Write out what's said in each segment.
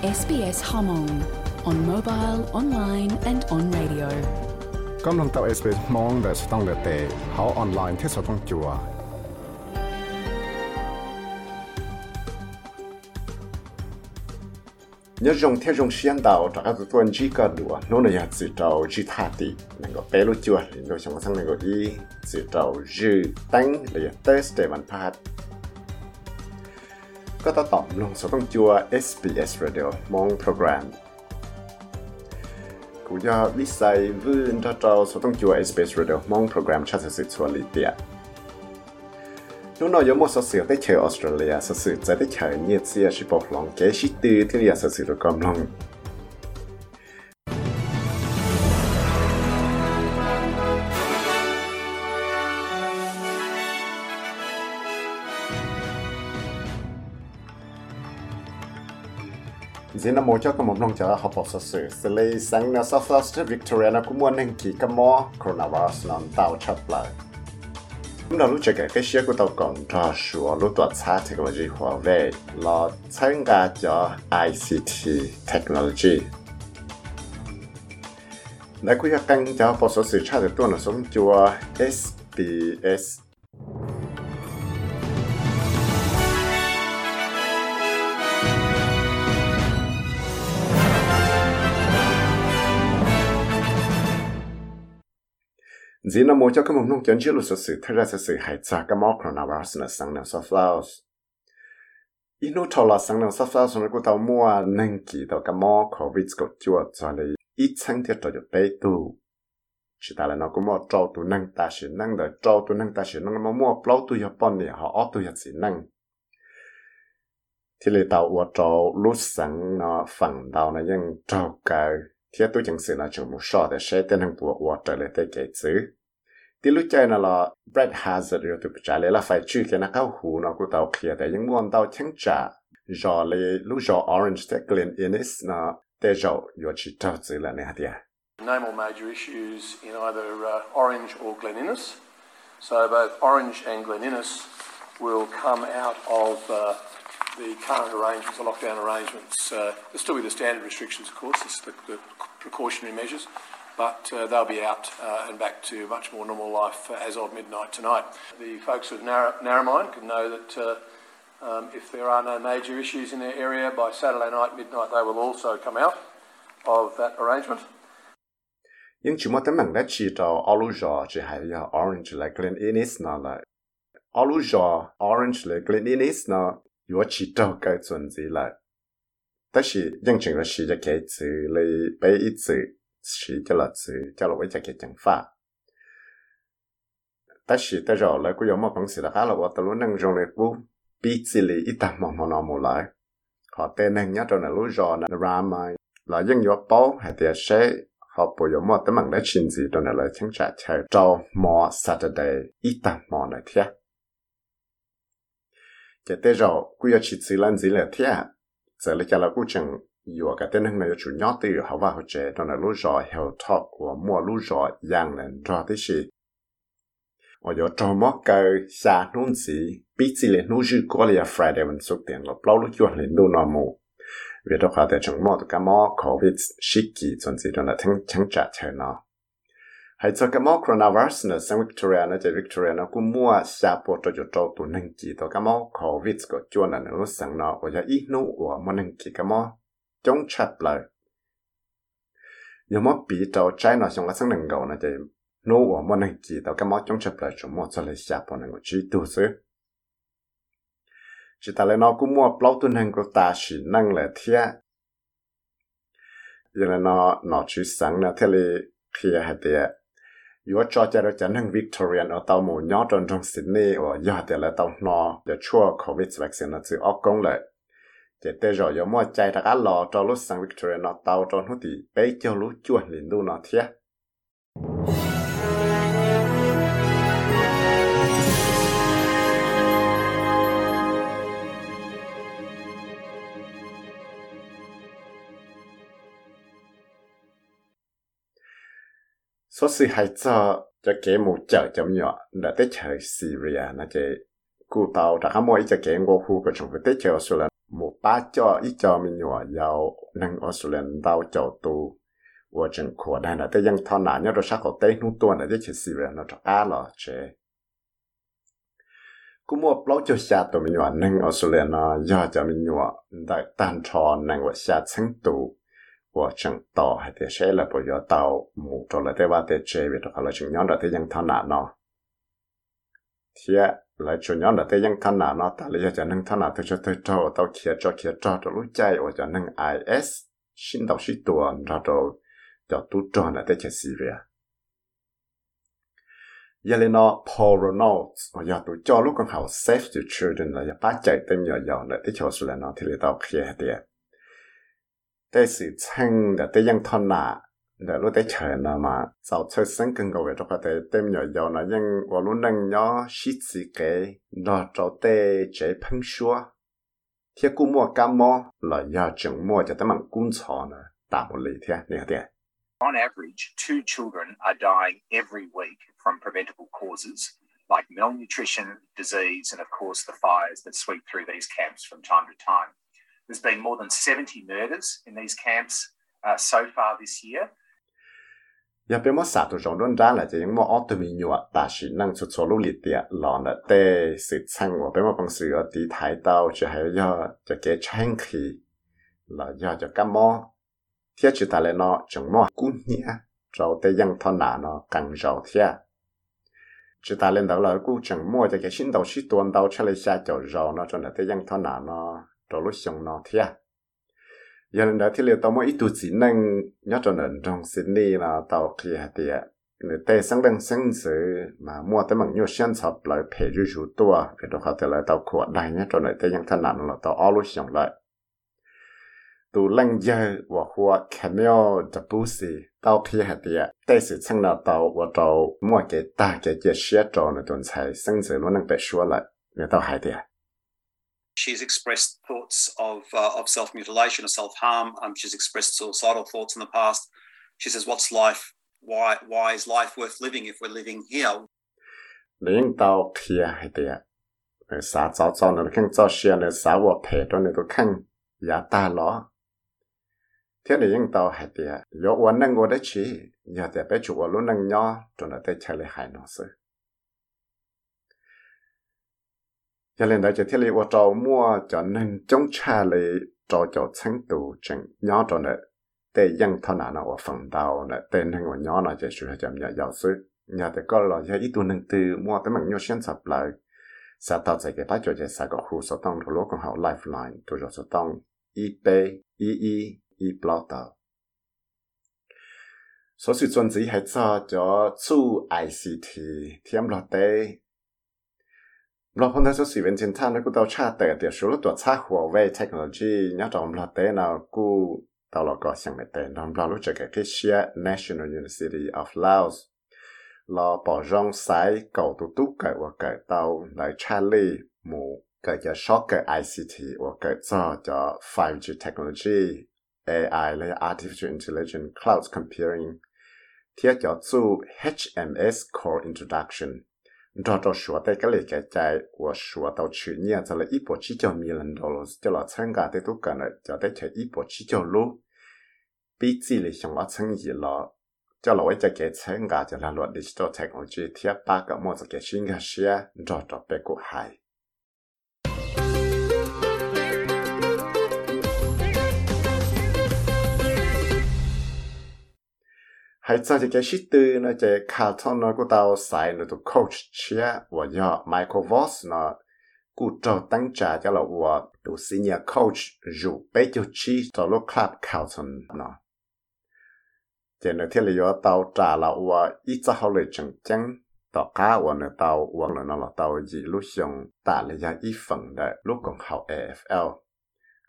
SBS Hmong on mobile, online and on radio. กำลังตับ SBS มองแต่สต้องเลเตเขาออนไลน์ที่สต้องจัวnhớ dùng theo dùng xiên đầu cho các tuần chỉ có đùa nó là chỉ đầu chỉ thà đi nên có bé lúc chưa thì nó xong sang nên có đi chỉ đầu dư tăng là test để mình phát có ta tóm luôn số thông chùa SBS Radio mong program cũng do lý sai vươn cho trâu số thông chùa SBS Radio mong program cho sự chùa lý tiệt nó nói giống một số sự tới chơi Australia số sự 까따땀 롱서동지와 SBS 라디오 몽 프로그램 구야 위사이 분다짜오 서동지와 SBS 라디오 몽 프로그램 차세스 추얼리디아 누나 여모 서스여 대체 오스트레일리아 서스 자대체 니에츠야 시보 롱게 시드 트리아 서스로 검롱 dĩ nó mô cho cái một nông chợ học bổng sự xử lý sáng nó sắp phát cho Victoria nó cũng muốn nên kỳ cái mô coronavirus nó tạo chấp lại chúng ta lúc chơi cái cái xe của tàu còn trò sủa lúc tuột xa technology hóa về cho ICT technology đã quy hoạch căn cho một số sự tra được tuần là sống chùa SBS dĩ nó mua cho các mong nông chấn chứa luật sở sự thay ra sở sự hải trả các mong còn nào vào sân sang nàng soft flowers. Ít nô thọ là sang nàng soft flowers nó cũng tao mua nâng kỳ tao các mong có vịt có chua cho lấy ít sang thiết tao được bê tu chỉ ta là nó cũng mua trâu tu nâng ta sẽ nâng đời trâu tu nâng ta sẽ nâng nó mua plau tu hiệp bọn này họ ót tu hiệp sĩ nâng thì lấy tao uo trâu lúc sang, nó phẳng tao nó ยัง trâu cái thì tôi chẳng sự là chúng một sọ để sẽ tên hàng của water lại tới cái chữ thì lúc chơi là Brad Hazard rồi tụi trả lại là phải chữ cái nó cao hù nó của tàu kia để những món tàu chẳng trả rồi lấy lúc rồi Orange tới Glen Innes nó tới rồi rồi chỉ tàu chữ là này hả No more major issues in either uh, Orange or Glen Innes. So both Orange and Glen Innes will come out of uh, the current arrangements, the lockdown arrangements. Uh, there'll still be the standard restrictions, of course, the, the precautionary measures, but uh, they'll be out uh, and back to much more normal life uh, as of midnight tonight. The folks of Narra- Narromine can know that uh, um, if there are no major issues in their area by Saturday night, midnight, they will also come out of that arrangement. cho Aluja Orange là Glen Innes là Aluja Orange là Glen Innes 如果去到该准则来，但是认真的是一个字，你背一字是这个字，叫了为一个讲法。但是但是来个有么本事的哈了，我到了能用的不比自己一旦慢慢那么来，好在能要到那路上那拉麦，那应要包还得些。họ bù yếu mò tấm mạng đã chín gì đó là lời chẳng trả chờ trâu mò Saturday ít tạm mò này thiệt chế tế rõ cứ chỉ chỉ lan à? gì là thế giờ là cho là cũng chẳng yêu cái tên hàng này chủ nhỏ từ hậu vào hậu chế đó là lũ rõ hiểu thọ và mua lũ rõ yang là rõ thế gì ở chỗ trong mắt cái xa nôn gì biết gì là nô dư có là Friday mình xuất tiền là bao lúc chuẩn là đâu nào mù. Vì đó khá để trong mắt cái mắt COVID shiki chuẩn gì đó là thăng thăng trả thế nào hay cho cái mò coronavirus nữa sang Victoria nó chơi Victoria nó cũng mua xa bộ cho cho cho tụ nâng chỉ đó cái mò covid có cho là nó sang nó. Và giờ ít nó của mò nâng chỉ cái mò chống chặt lại. Nhưng mà bị cho trái nó xong là sang nâng cầu nó chơi nó của mò nâng chỉ đó cái mò chống chặt lại chúng mua cho lấy xa bộ nâng chỉ tụ sứ chỉ ta lấy nó cũng mua bao tụ nâng của ta chỉ nâng là thiệt giờ là nó nó chỉ sáng là thế là khi hay thế nếu cho cho nó chẳng hàng Victorian ở tàu mù nhỏ trong trong Sydney ở giờ thì là tàu nó để chua COVID vaccine nó chỉ ốc công lại để tới rồi nếu mua chạy ra cá lò cho lúc sang Victoria ở tàu trong hút thì bé cho lúc chua liền luôn nó thế 所以系做只几冇就咁样，嗱啲系 Syria 那只古道，大家冇一只几我呼个从佢啲就说啦， một ba cho ít cho mình nhỏ giàu nâng Australian đào cho tu 我真可怜了，这样他哪样都啥好带弄多了，这其实人那就爱了这。กูมัวปลอกจะชาตัวมีหยวนึงออสเตรเลียนะยาจะมีหยวได้ตันชอนึงว่าชาชิงตูว่ chẳng tỏ hay thế sẽ là bởi do tàu, mù trò là thế ba thế chế vì đó là chúng nhóm là thế dân thân nạ nó thì, là chúng nhóm là thế dân thân nạ nó ta lấy cho nâng thân nạ tôi cho tôi cho, tao kia cho kia cho cho lúc chạy ở cho nâng IS xin đầu sĩ tuần ra rồi, cho tu tròn là thế chế Syria giờ lên nó Paul Reynolds và giờ tôi cho lúc con học Save the Children là giờ bắt chạy tên nhỏ nhỏ là thế cho số là nó thì lấy tao kia hết tiền thì mà sau chơi nhưng cái nó cho nè average, two children are dying every week from preventable causes like malnutrition, disease, and of course the fires that sweep through these camps from time to time. There's been more than 70 murders in these camps uh, so far this year. ya pe mo sa to jong don la mo auto mi ta shi nang chu chu lu li tia lo na te si chang wo pe mo pang si yo ti thai tao che hai yo che ke chang khi la ya cho ka mo thiết chỉ ta lại nó chẳng mò cú nhia rồi tây dân thon nà nó càng giàu thiết chỉ ta lên đó là cú chẳng mua cho cái xin đầu xin tuần đầu cho lấy xa chỗ nó cho nên tây dân thon nào. nó rồi lúc xong nó thiết giờ nên đó thì liệu tao mỗi ít tu chỉ năng nhớ cho nên trong Sydney là tao kia thì người tây sang đang sinh sự mà mua tới bằng nhiều sản phẩm lại phải rủi rủi tua vì đó họ thì lại tao khổ đại nhé cho nên tây dân thon nà nó tao all lúc xong lại tu lăng giờ và hoa camel the pussy tao khi hạt địa đây sự chân nào tao và tao mua cái ta cái cái xe trò này tuần sai sinh sự nó năng bị xua lại người tao hạt địa She's expressed thoughts of uh, of self mutilation or self harm. Um, she's expressed suicidal thoughts in the past. She says, "What's life? Why why is life worth living if we're living here?" Liên tao khi hạt địa xã giáo giáo nó khăn cho xe này xã vô thể đó này tôi khăn giá ta lo thế này yên tàu hay địa yo quan năng ngô đấy chỉ giờ thì bé chủ luôn năng nhỏ cho nó tới chơi lại hai nó sự cho nên đó chỉ thiết lý tôi trâu mua cho nên chống cha lý cho cho sáng tụ chẳng nhỏ cho nó để dân thằng nào nó phần đầu nó tên nên của nhỏ nó chỉ chủ cho chậm nhỏ giáo sư. Nhà thì có là cho ít tu năng từ mua tới bằng nhau xuyên sập lại. Sẽ tạo ra cái bắt cho cái sao có khu số tông của lỗ còn học lifeline tu cho số tông eBay EE E blog tờ số sự chuẩn chỉ hết cho cho ICT thêm lọt tế lo hôm số sĩ vận chiến thắng nó cũng tàu cha tệ tiệt số là tuột xa Huawei technology nhớ trong lo tế nào cú tàu lo có sang mẹ tệ nó lo lúc chơi cái Asia National University of Laos. Lo bỏ rong sái cầu tụ tụ cái và cái tàu lại Charlie mù cái shock ICT và cái cho cho 5G technology AI là artificial intelligence, cloud computing thiết cho zu HMS core introduction. 你照着说的，这里在在我说到去年在了一百七九米人多了，叫了参加的都干了，叫的去一百七九路，比这里像我成绩了，叫了我再给参加，就了落地去做采工去贴八个么子给新个事，你照着别过海。Hay cho cái shit tư nó cái carton nó của tao xài nó tụ coach chia và do Michael Voss nó cũng cho tăng trả cho là và tụ senior coach dù bé cho chi cho lúc club carton nó thì nó thiết là tao trả là và ít cho họ lời chẳng chẳng tao cá và nó tao và nó là tao gì lúc xong ta là giá ít phần đấy lúc còn học AFL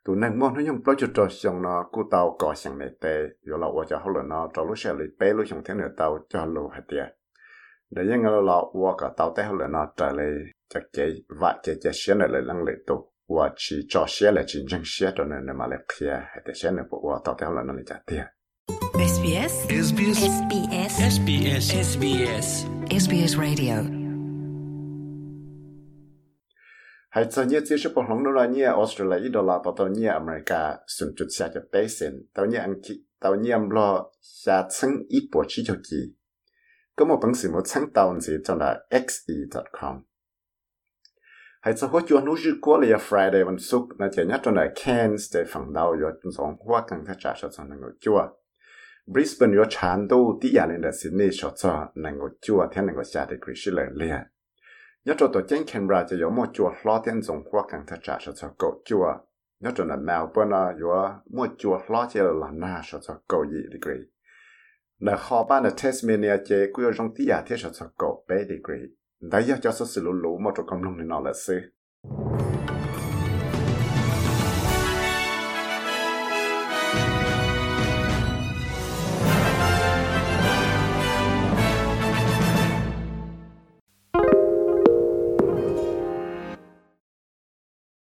tụ năng mong nó dùng bao nhiêu trò xong nó cú tàu có sang này tệ rồi là vợ cho họ là nó cho lúc xe lấy bé lúc xong thế nữa tàu cho lô hạt tiền để những người là vợ cả tàu té họ là nó trở lại cho cái và cái cái xe này lại lăng lệ tụ và chỉ cho xe là chỉ chân xe cho nên mà lại kia hay để xe này vợ tàu té họ là nó lại trả tiền. SBS SBS? SBS. SBS. SBS. SBS Radio hai cho nhé chứ chụp hỏng đâu là nhé Australia đô la là tao nhé America sụn chút xa cho bé sen tao nhé anh chị, tao nhé em lo xa chân ít bộ chỉ cho kỳ có một bằng sự một sáng tạo gì cho là xe.com hai cho hốt chuan nút dư quá là Friday วันศุกร์นะ chỉ nhất cho là Cairns để phẳng đầu rồi chúng sống hoa càng thắt chặt cho cho nó chua Brisbane rồi chán đâu tí giờ lên là Sydney cho cho nó chua theo nó xa để Christian liền nhớ cho tổ chức Canberra chỉ có một chùa lo tiền dùng qua càng thật trả cho cậu chùa nhớ cho là Melbourne có một chùa lo chỉ là na cho cậu gì degree là họ ban là Tasmania chỉ có trong tí à thế cho cậu bé degree đấy giờ cho số sự lũ lũ, một trong công nông này nó là sư.